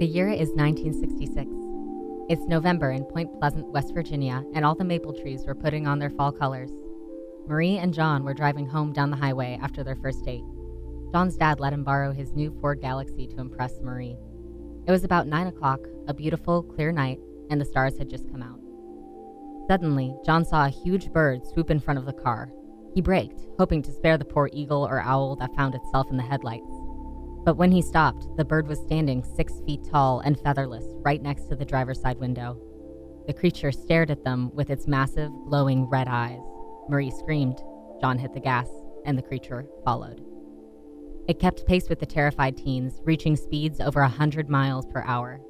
The year is 1966. It's November in Point Pleasant, West Virginia, and all the maple trees were putting on their fall colors. Marie and John were driving home down the highway after their first date. John's dad let him borrow his new Ford Galaxie to impress Marie. It was about 9 o'clock, a beautiful, clear night, and the stars had just come out. Suddenly, John saw a huge bird swoop in front of the car. He braked, hoping to spare the poor eagle or owl that found itself in the headlights. But when he stopped, the bird was standing six feet tall and featherless right next to the driver's side window. The creature stared at them with its massive, glowing red eyes. Marie screamed. John hit the gas, and the creature followed. It kept pace with the terrified teens, reaching speeds over a 100 miles per hour.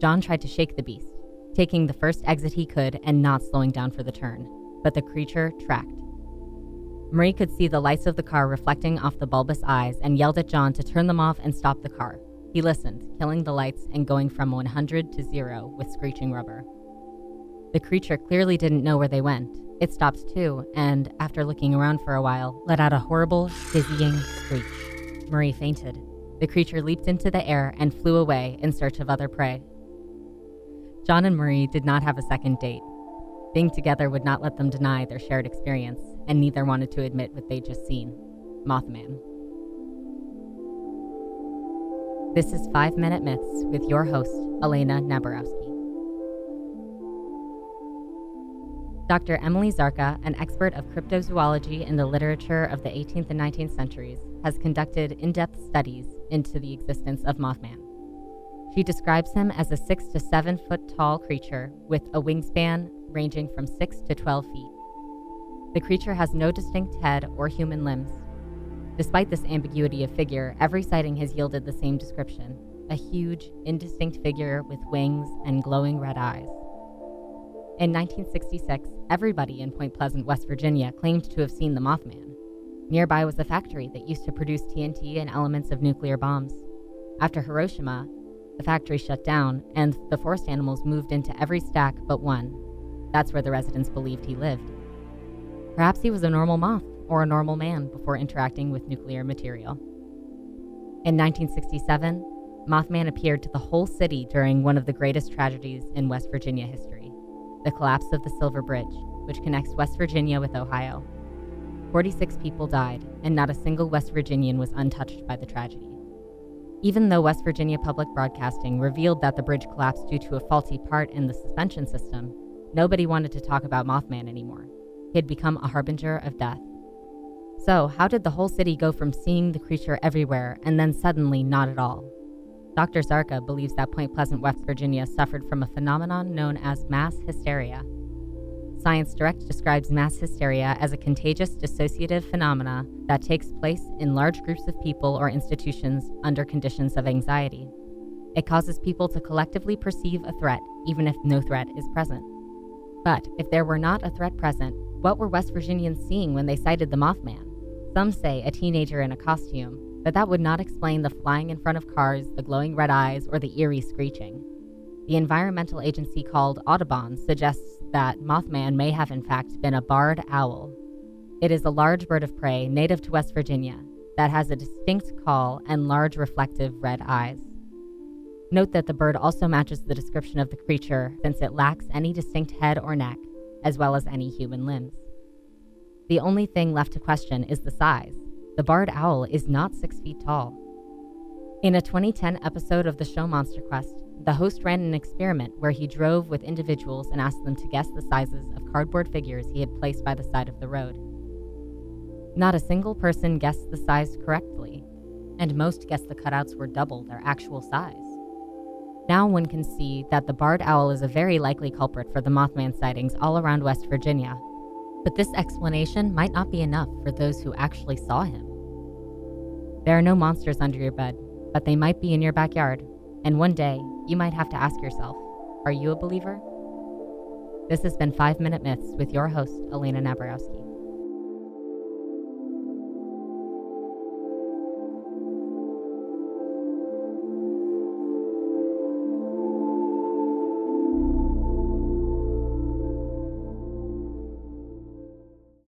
John tried to shake the beast, taking the first exit he could and not slowing down for the turn, but the creature tracked. Marie could see the lights of the car reflecting off the bulbous eyes and yelled at John to turn them off and stop the car. He listened, killing the lights and going from 100 to 0 with screeching rubber. The creature clearly didn't know where they went. It stopped too, and after looking around for a while, let out a horrible, dizzying screech. Marie fainted. The creature leaped into the air and flew away in search of other prey. John and Marie did not have a second date. Being together would not let them deny their shared experience, and neither wanted to admit what they'd just seen Mothman. This is 5 Minute Myths with your host, Elena Naborowski. Dr. Emily Zarka, an expert of cryptozoology in the literature of the 18th and 19th centuries, has conducted in depth studies into the existence of Mothman. She describes him as a 6 to 7 foot tall creature with a wingspan ranging from 6 to 12 feet. The creature has no distinct head or human limbs. Despite this ambiguity of figure, every sighting has yielded the same description a huge, indistinct figure with wings and glowing red eyes. In 1966, everybody in Point Pleasant, West Virginia claimed to have seen the Mothman. Nearby was a factory that used to produce TNT and elements of nuclear bombs. After Hiroshima, the factory shut down, and the forest animals moved into every stack but one. That's where the residents believed he lived. Perhaps he was a normal moth or a normal man before interacting with nuclear material. In 1967, Mothman appeared to the whole city during one of the greatest tragedies in West Virginia history the collapse of the Silver Bridge, which connects West Virginia with Ohio. 46 people died, and not a single West Virginian was untouched by the tragedy. Even though West Virginia Public Broadcasting revealed that the bridge collapsed due to a faulty part in the suspension system, nobody wanted to talk about Mothman anymore. He had become a harbinger of death. So, how did the whole city go from seeing the creature everywhere and then suddenly not at all? Dr. Zarka believes that Point Pleasant, West Virginia suffered from a phenomenon known as mass hysteria. Science Direct describes mass hysteria as a contagious dissociative phenomena that takes place in large groups of people or institutions under conditions of anxiety. It causes people to collectively perceive a threat, even if no threat is present. But if there were not a threat present, what were West Virginians seeing when they sighted the Mothman? Some say a teenager in a costume, but that would not explain the flying in front of cars, the glowing red eyes, or the eerie screeching. The environmental agency called Audubon suggests that Mothman may have in fact been a barred owl. It is a large bird of prey native to West Virginia that has a distinct call and large reflective red eyes. Note that the bird also matches the description of the creature since it lacks any distinct head or neck as well as any human limbs. The only thing left to question is the size. The barred owl is not six feet tall. In a 2010 episode of the show Monster Quest, the host ran an experiment where he drove with individuals and asked them to guess the sizes of cardboard figures he had placed by the side of the road. Not a single person guessed the size correctly, and most guessed the cutouts were double their actual size. Now one can see that the barred owl is a very likely culprit for the Mothman sightings all around West Virginia. But this explanation might not be enough for those who actually saw him. There are no monsters under your bed, but they might be in your backyard, and one day you might have to ask yourself Are you a believer? This has been 5 Minute Myths with your host, Elena Naborowski.